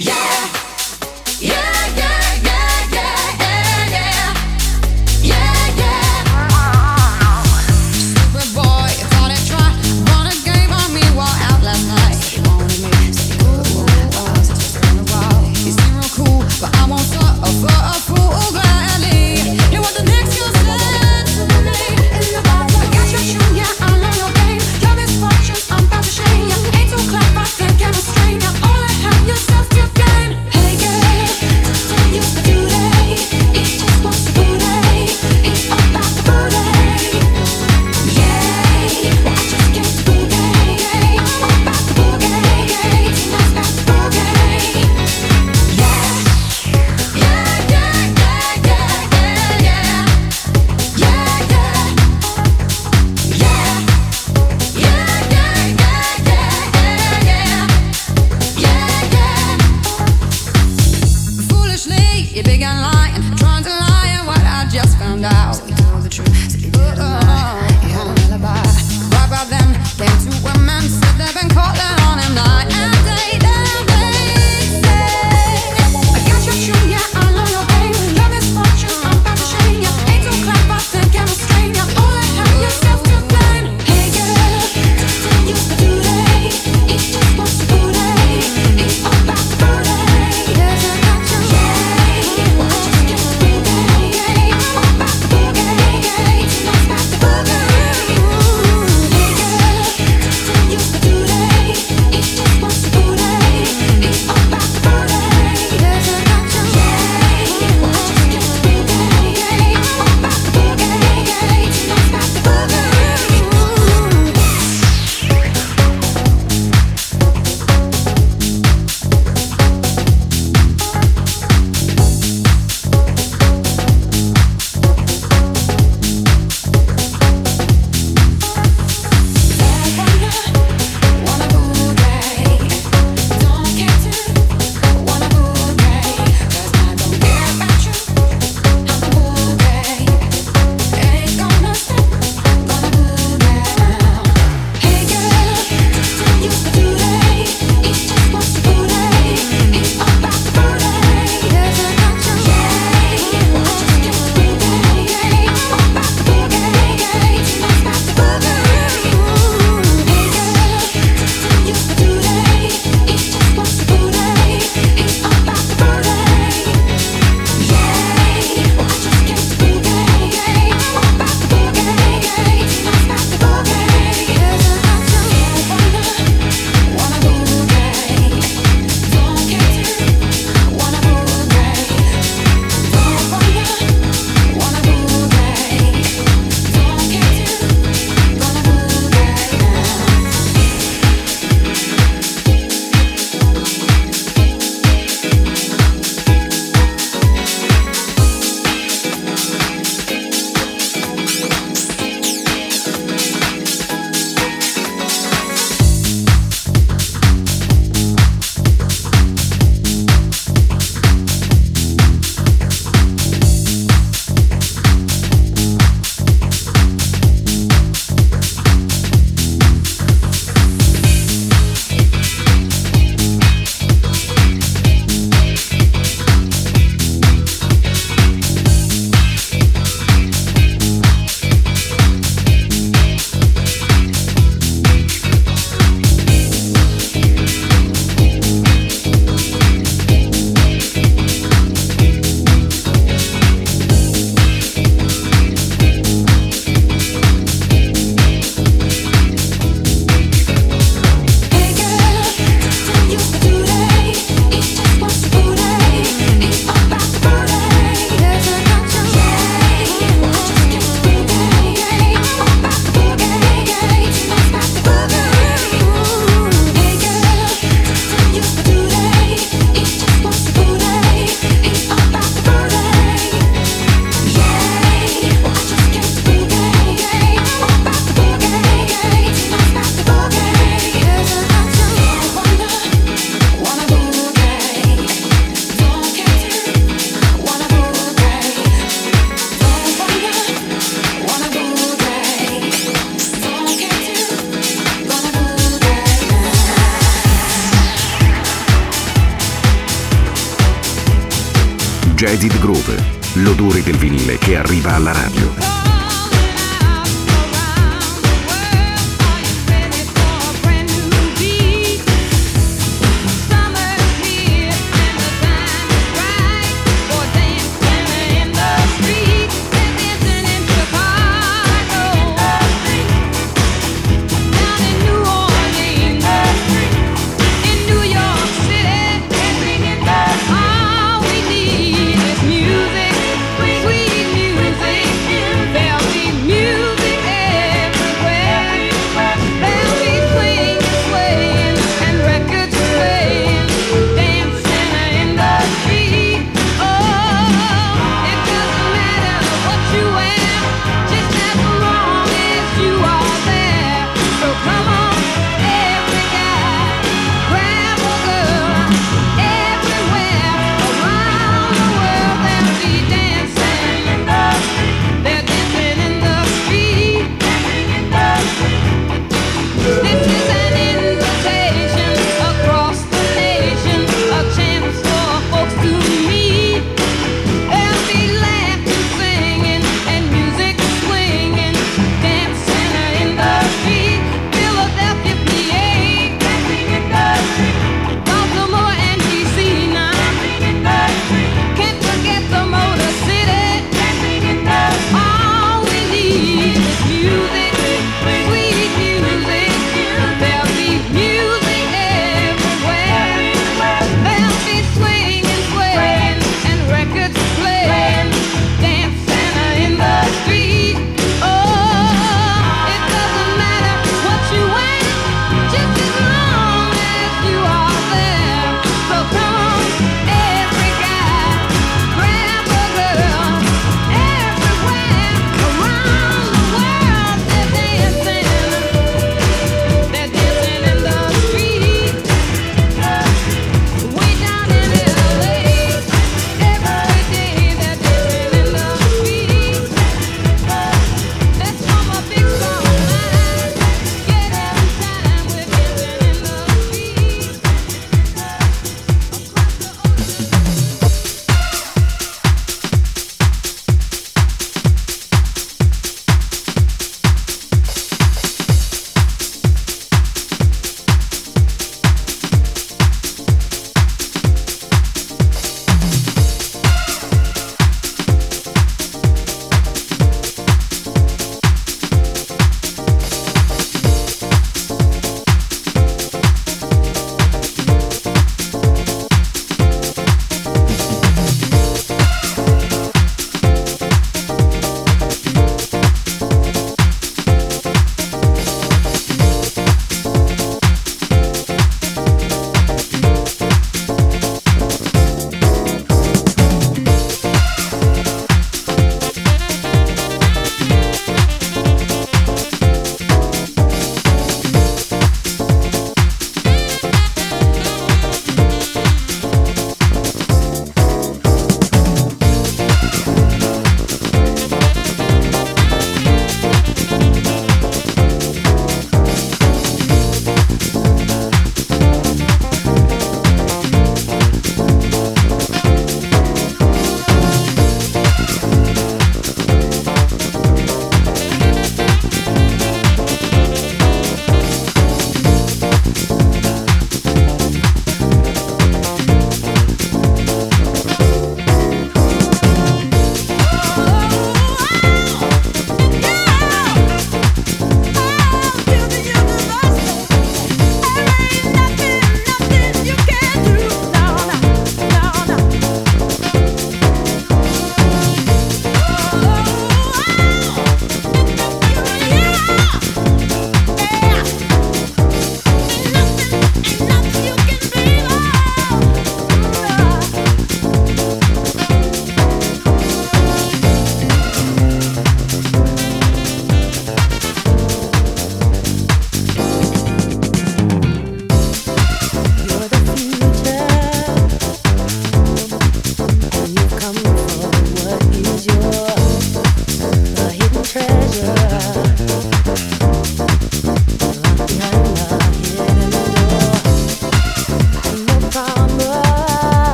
Hey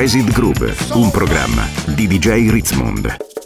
Jazzid Groove, un programma di DJ Ritzmond.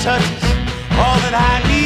touches all that I need.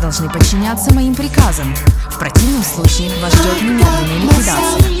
должны подчиняться моим приказам. В противном случае вас ждет немедленная ликвидация.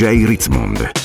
J. Richmond.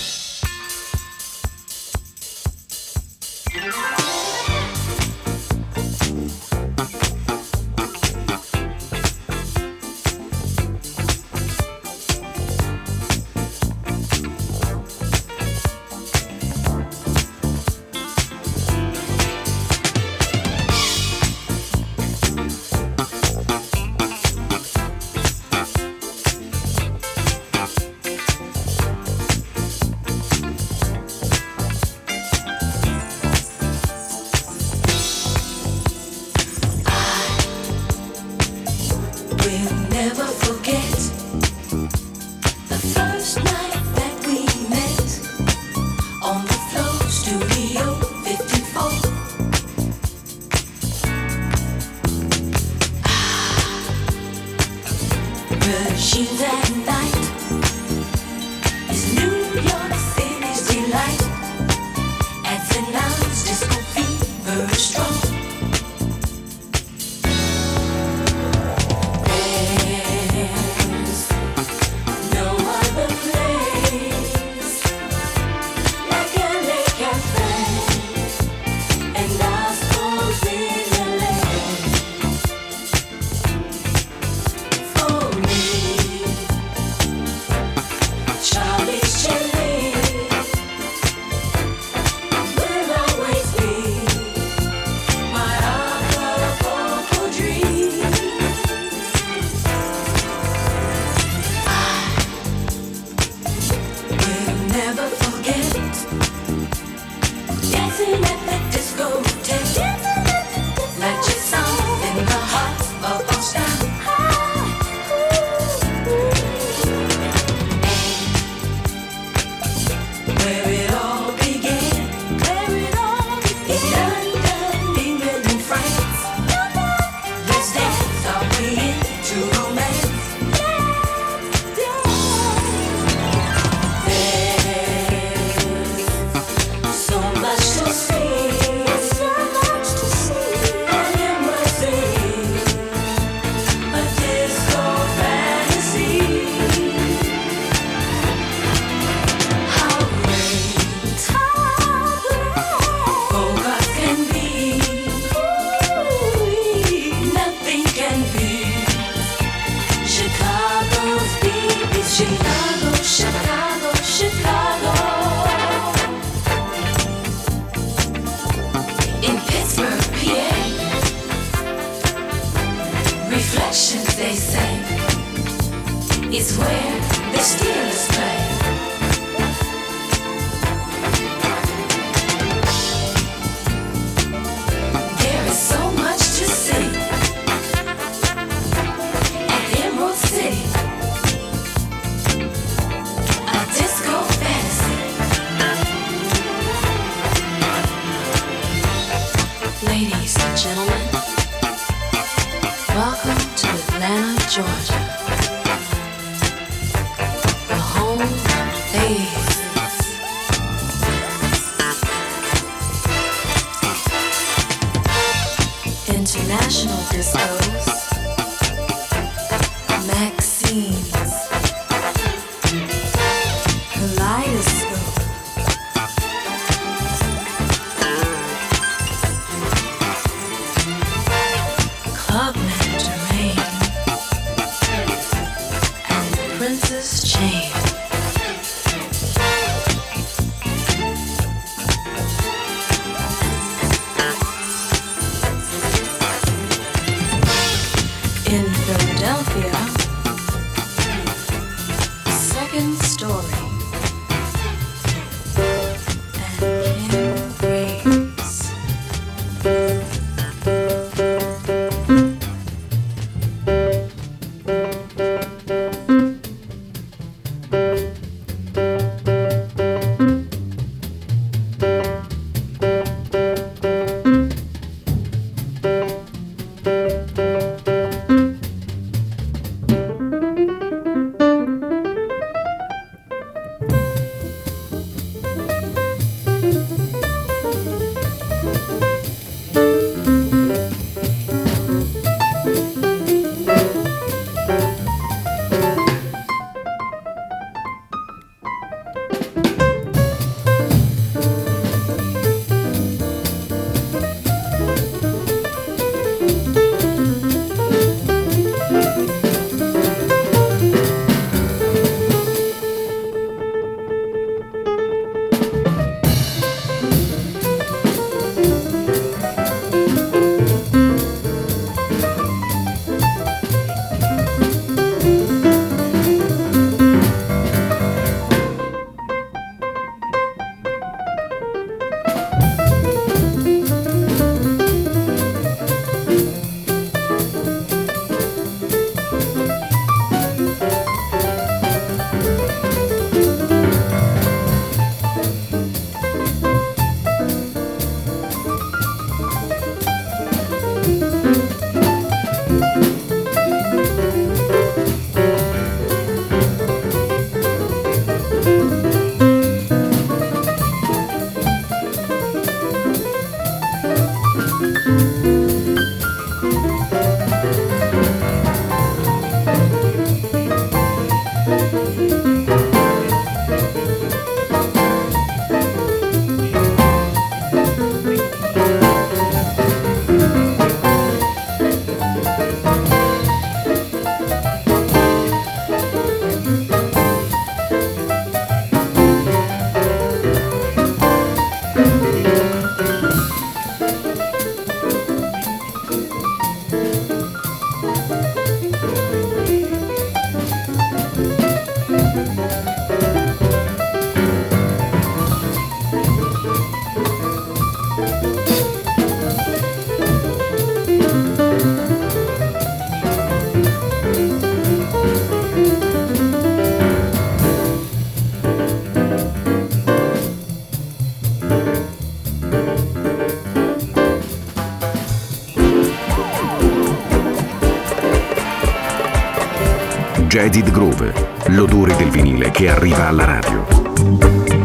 Edit Groove, l'odore del vinile che arriva alla radio.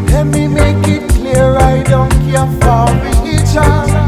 Let me make it clear I don't care for religion.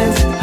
Can't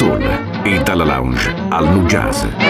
soul e dalla lounge al nu jazz.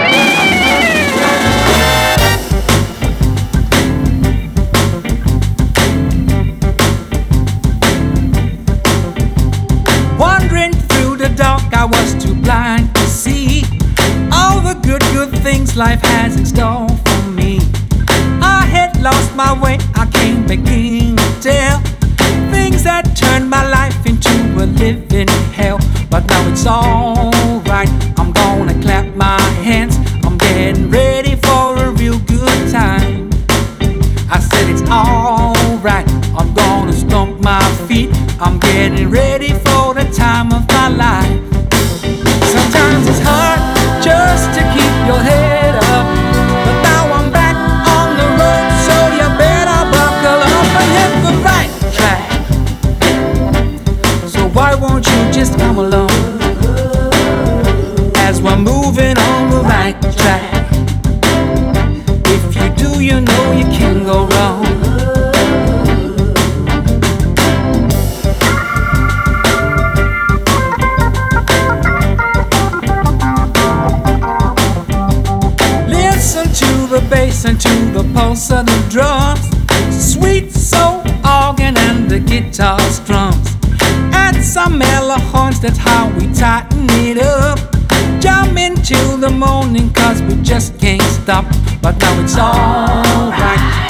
listen to the pulse of the drums, sweet soul organ and the guitar strums. Add some mellow horns, that's how we tighten it up. Jump into the morning, cause we just can't stop. But now it's alright.